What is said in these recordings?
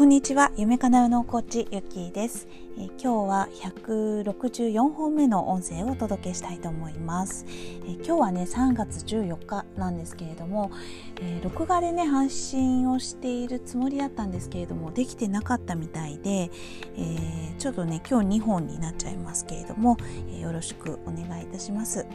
こんにちは。夢かなうのコーチゆきです、えー、今日は164本目の音声をお届けしたいと思います、えー、今日はね3月14日なんですけれども、えー、録画でね配信をしているつもりだったんですけれどもできてなかったみたいで、えちょっとね今日2本になっちゃいますけれども、えよろしくお願いいたします、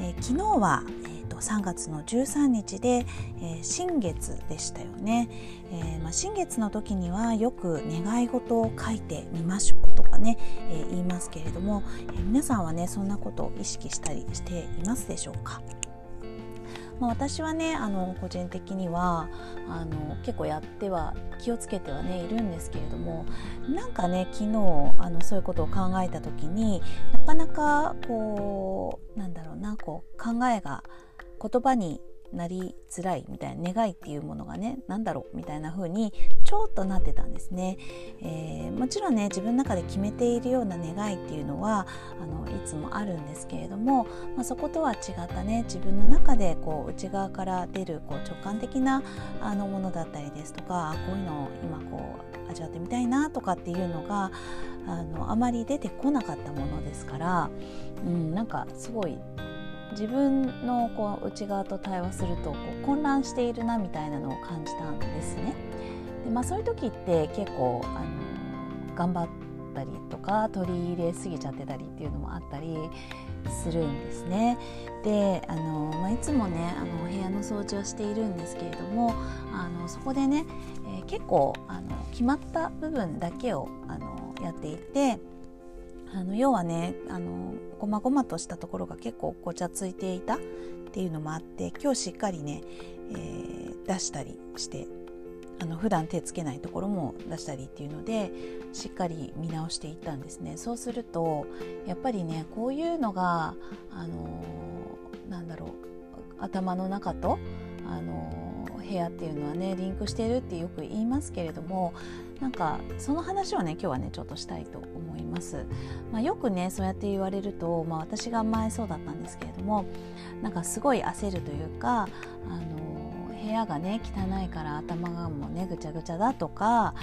え昨日は、えと3月の13日で、えー、新月でしたよね、えー、まあ、新月の時にはよく願い事を書いてみましょうとかね、えー、言いますけれども、え皆さんはねそんなことを意識したりしていますでしょうか？まあ、私はねあの個人的にはあの結構やっては気をつけてはねいるんですけれどもなんかね昨日あのそういうことを考えた時になかなかこうなんだろうなこう考えが言葉になりづらいみたいな願いっていうものがね何だろうみたいな風にちょっとなってたんですね、えー、もちろんね自分の中で決めているような願いっていうのはあのいつもあるんですけれども、まあ、そことは違ったね自分の中でこう内側から出るこう直感的なあのものだったりですとかこういうのを今こう味わってみたいなとかっていうのがあのあまり出てこなかったものですから、うん、なんかすごい自分のこう内側と対話するとこう混乱しているなみたいなのを感じたんですね。でまあ、そういう時って結構あの頑張ったりとか取り入れすぎちゃってたりっていうのもあったりするんですね。であの、まあ、いつもねあの部屋の掃除はしているんですけれどもあのそこでね、えー、結構あの決まった部分だけをあのやっていて。あの要はねあのごまごまとしたところが結構ごちゃついていたっていうのもあって今日しっかりね、えー、出したりしてあの普段手つけないところも出したりっていうのでしっかり見直していったんですね。そうするとやっぱりねこういうのがあのなんだろう頭の中とあの部屋っていうのはねリンクしているってよく言いますけれどもなんかその話をね今日はねちょっとしたいと思います、まあ、よくねそうやって言われると、まあ、私が前そうだったんですけれどもなんかすごい焦るというかあの部屋がね汚いから頭がもうねぐちゃぐちゃだとか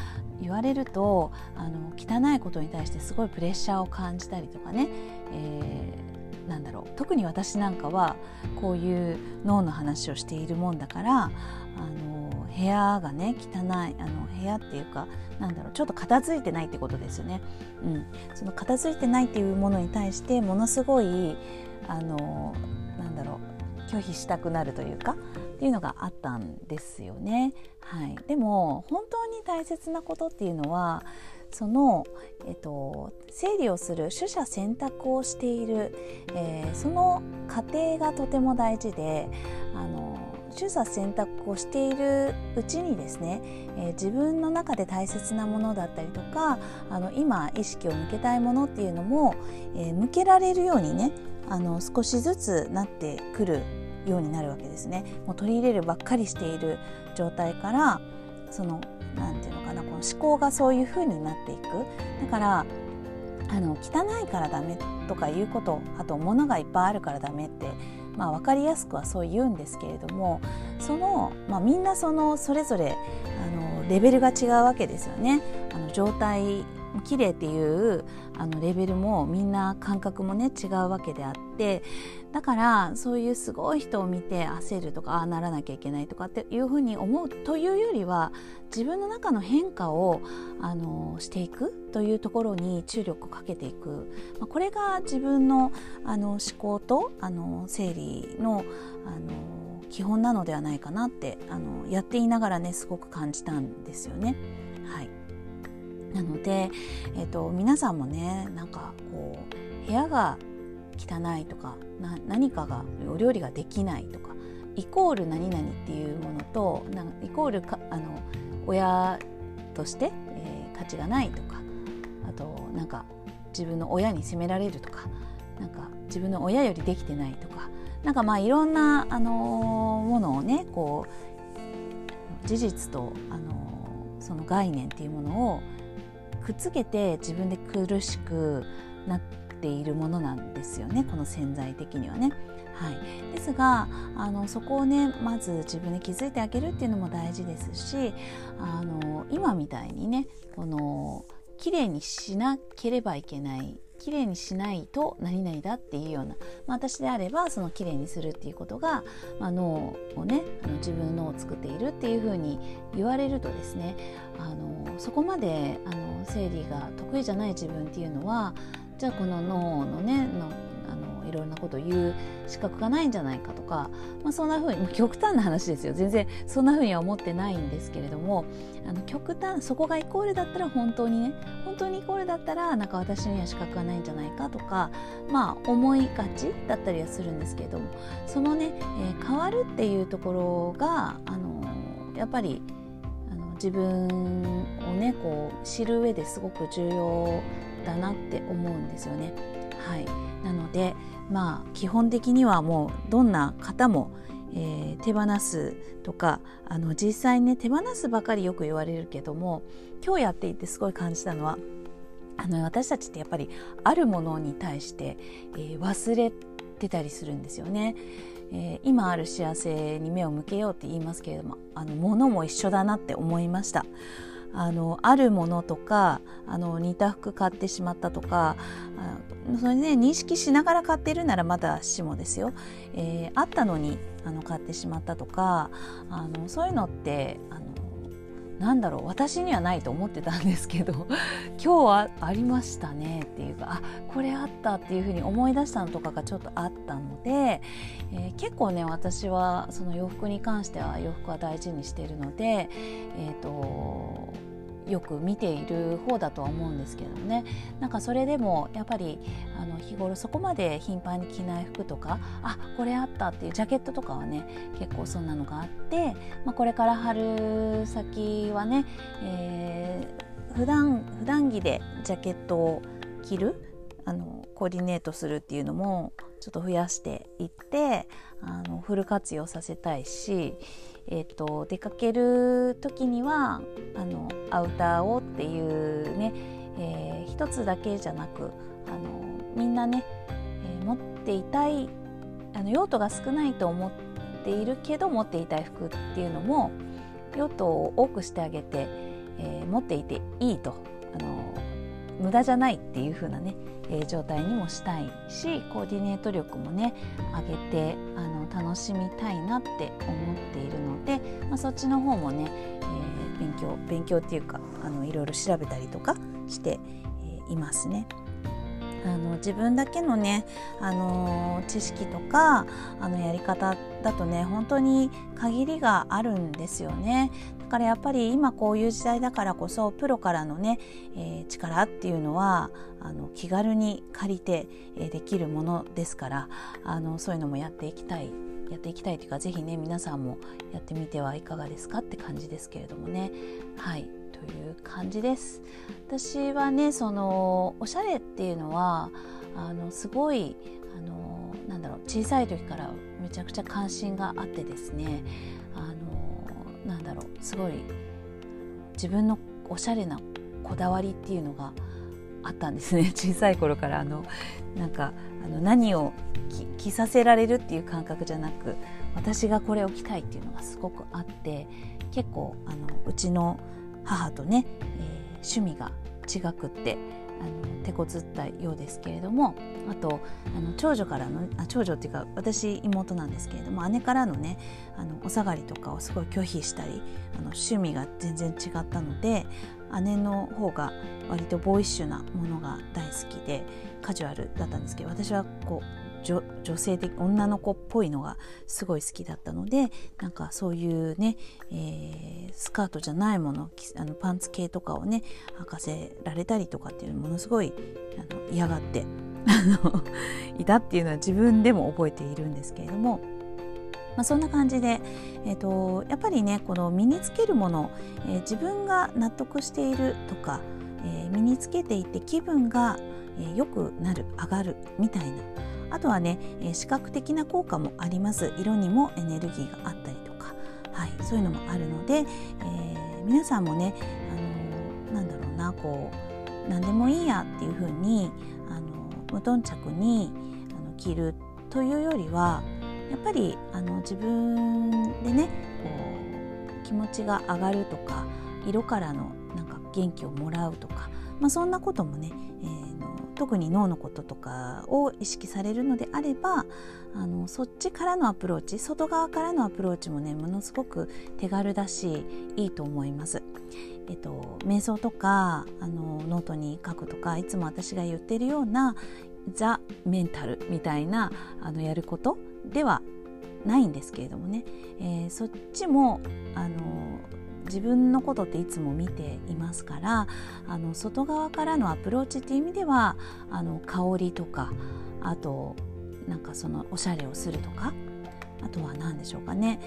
言われるとあの汚いことに対してすごいプレッシャーを感じたりとかね、えー、なんだろう特に私なんかはこういう脳の話をしているもんだからあの部屋がね汚いあの部屋っていうかなんだろうちょっと片付いてないってことですよね。うん、その片付いてないっていうものに対してものすごいあのなんだろう拒否したくなるというかっていうのがあったんですよね。はい、でも本当に大切なことっていうのはその、えっと、整理をする取捨選択をしている、えー、その過程がとても大事であの取捨選択をしているうちにですね、えー、自分の中で大切なものだったりとかあの今意識を向けたいものっていうのも、えー、向けられるようにねあの少しずつなってくるようになるわけですね。もう取り入れるばっかりしている状態からその何て言うのかなこの思考がそういう風になっていく。だからあの汚いからダメとかいうことあと物がいっぱいあるからダメってまあ、分かりやすくはそう言うんですけれどもその、まあ、みんなそのそれぞれあのレベルが違うわけですよね。あの状態綺麗っていうあのレベルもみんな感覚もね違うわけであってだからそういうすごい人を見て焦るとかああならなきゃいけないとかっていうふうに思うというよりは自分の中の変化をあのしていくというところに注力をかけていく、まあ、これが自分のあの思考とあの整理のあの基本なのではないかなってあのやっていながらねすごく感じたんですよね。はいなので、えーと、皆さんもねなんかこう部屋が汚いとかな何かがお料理ができないとかイコール何々っていうものとなイコールかあの親として、えー、価値がないとかあとなんか自分の親に責められるとかなんか自分の親よりできてないとかなんかまあいろんな、あのー、ものをねこう事実と、あのー、その概念っていうものをくっつけて自分で苦しくなっているものなんですよねこの潜在的にはね。はい、ですがあのそこをねまず自分で気づいてあげるっていうのも大事ですしあの今みたいにねこの綺麗にしなければいけない綺麗にしないと何々だっていうような、まあ、私であればそのきれいにするっていうことが、まあ、脳をねあの自分の脳を作っているっていうふうに言われるとですねあのそこまであの生理が得意じゃない自分っていうのはじゃあこの脳のねのあのいろんなことを言う資格がないんじゃないかとか、まあ、そんなふうに極端な話ですよ全然そんなふうには思ってないんですけれどもあの極端そこがイコールだったら本当にね本当にイコールだったらなんか私には資格がないんじゃないかとかまあ思いがちだったりはするんですけれどもそのね、えー、変わるっていうところがあのやっぱり自分をねこう知る上ですごく重要だなって思うんですよね。はい、なのでまあ基本的にはもうどんな方も、えー、手放すとかあの実際にね手放すばかりよく言われるけども今日やっていてすごい感じたのはあの私たちってやっぱりあるものに対して、えー、忘れてたりするんですよね。えー、今ある幸せに目を向けようって言いますけれどもあの物も一緒だなって思いました。あのあるものとかあの似た服買ってしまったとかそれね認識しながら買ってるならまだしもですよ、えー、あったのにあの買ってしまったとかあのそういうのってあのなんだろう私にはないと思ってたんですけど 今日はありましたねっていうかあこれあったっていうふうに思い出したのとかがちょっとあったので、えー、結構ね私はその洋服に関しては洋服は大事にしているのでえっ、ー、とよく見ている方だとは思うんですけどね。なんかそれでもやっぱりあの日頃そこまで頻繁に着ない服とかあこれあったっていうジャケットとかはね結構そんなのがあって、まあ、これから春先はね、えー、普段普段着でジャケットを着るあのコーディネートするっていうのもちょっと増やしていってあのフル活用させたいしえーと、出かける時にはあのアウターをっていうね、えー、一つだけじゃなくあのみんなね、えー、持っていたいあの用途が少ないと思っているけど持っていたい服っていうのも用途を多くしてあげて、えー、持っていていいとあの無駄じゃないっていう風なね、えー、状態にもしたいしコーディネート力もね上げてあの楽しみたいなって思っているので、まあ、そっちの方もね、えー、勉強勉強っていうかあのいろいろ調べたりとかして、えー、いますね。あの自分だけのね、あの知識とかあのやり方だとね本当に限りがあるんですよねからやっぱり今こういう時代だからこそプロからのね、えー、力っていうのはあの気軽に借りて、え、できるものですからあのそういうのもやっていきたいやっていきたいというか是非ね皆さんもやってみてはいかがですかって感じですけれどもね。はい。という感じです。私はねそのおしゃれっていうのはあのすごいあのなんだろう小さい時からめちゃくちゃ関心があってですね。なんだろうすごい自分のおしゃれなこだわりっていうのがあったんですね。小さい頃からあのなんかあの何を着させられるっていう感覚じゃなく私がこれを着たいっていうのがすごくあって結構あのうちの母とね、えー、趣味が違くってあの手こずったようですけれどもあとあの長女からのあ長女っていうか私妹なんですけれども姉からのねあのお下がりとかをすごい拒否したりあの趣味が全然違ったので姉の方が割とボーイッシュなものが大好きでカジュアルだったんですけど私はこう女性的女の子っぽいのがすごい好きだったのでなんかそういうね、えー、スカートじゃないものあのパンツ系とかをね履かせられたりとかっていうものすごいあの嫌がって いたっていうのは自分でも覚えているんですけれども。まあ、そんな感じで、えーと、やっぱりねこの身につけるもの、えー、自分が納得しているとか、えー、身につけていて気分が良、えー、くなる上がるみたいなあとはね、え視覚的な効果もあります。色にもエネルギーがあったりとか、はい、そういうのもあるので、え、皆さんもね、あのなんだろうなこう何でもいいやっていう風にあの無頓着にあの着るというよりはやっぱりあの自分でねこう気持ちが上がるとか色からのなんか元気をもらうとか、まあ、そんなこともね、えー、特に脳のこととかを意識されるのであればあのそっちからのアプローチ外側からのアプローチもねものすごく手軽だしいいと思います。えっと、瞑想とかあのノートに書くとかいつも私が言ってるようなザ・メンタルみたいなあのやることではないんですけれどもね、えー、そっちもあの自分のことっていつも見ていますからあの外側からのアプローチっていう意味ではあの香りとかあとなんかそのおしゃれをするとかあとは何でしょうかね、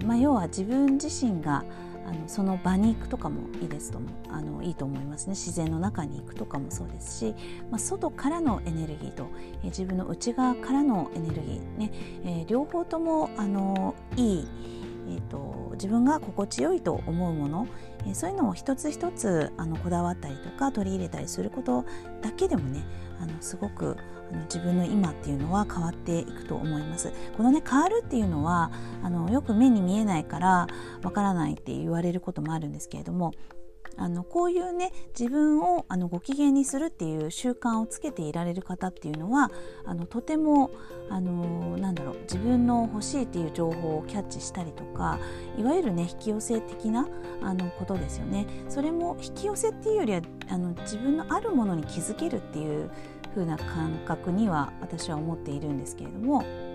えー、まあ、要は自分自身があのその場に行くとかもいいですとあのいいと思いますね。自然の中に行くとかもそうですし、まあ、外からのエネルギーと、えー、自分の内側からのエネルギーね、えー、両方ともあのいいえーと、自分が心地よいと思うもの、えー、そういうのを一つ一つあのこだわったりとか取り入れたりすることだけでもねあのすごくあの自分の今っていうのは変わっていくと思います。このね変わるっていうのはあのよく目に見えないからわからないって言われることもあるんですけれどもあのこういうね自分をあのご機嫌にするっていう習慣をつけていられる方っていうのはあのとてもあのなんだろう自分の欲しいっていう情報をキャッチしたりとかいわゆるね引き寄せ的なあのことですよね。それも引き寄せっていうよりはあの自分のあるものに気づけるっていう風な感覚には私は思っているんですけれども。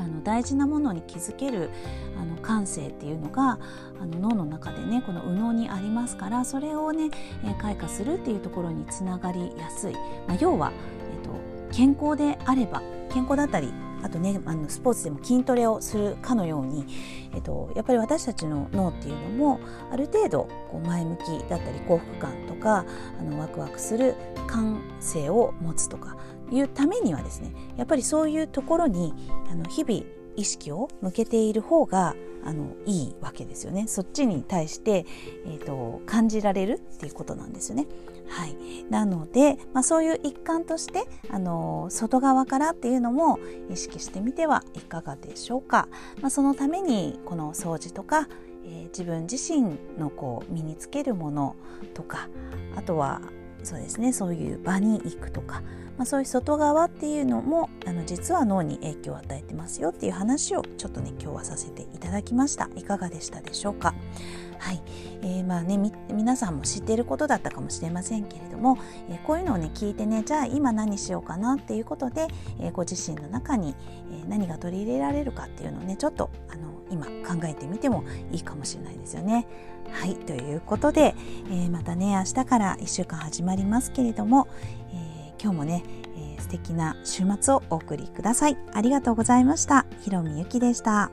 あの大事なものに気づけるあの感性っていうのがあの脳の中でねこの右脳にありますからそれをね、え、開花するっていうところにつながりやすい、まあ、要は、えーと、健康であれば健康だったりあとねあのスポーツでも筋トレをするかのように、えっと、やっぱり私たちの脳っていうのもある程度こう前向きだったり幸福感とかあのワクワクする感性を持つとかいうためにはですねやっぱりそういうところにあの日々意識を向けている方があのいいわけですよねそっちに対して、えーと、感じられるっていうことなんですよね。はい、なので、まあ、そういう一環としてあの外側からっていうのも意識してみてはいかがでしょうか。まあ、そのためにこの掃除とか、えー、自分自身のこう身につけるものとかあとはそうですねそういう場に行くとかまあ、そういう外側っていうのもあの実は脳に影響を与えてますよっていう話をちょっとね今日はさせていただきました。いかがでしたでしょうか。はい、えー、まあね皆さんも知っていることだったかもしれませんけれども、えー、こういうのをね聞いてねじゃあ今何しようかなっていうことで、えー、ご自身の中に、え何が取り入れられるかっていうのをねちょっとあの今考えてみてもいいかもしれないですよね。はいということで、えまたね明日から1週間始まりますけれども、え今日もね、えー、素敵な週末をお送りください。ありがとうございました。ひろみゆきでした。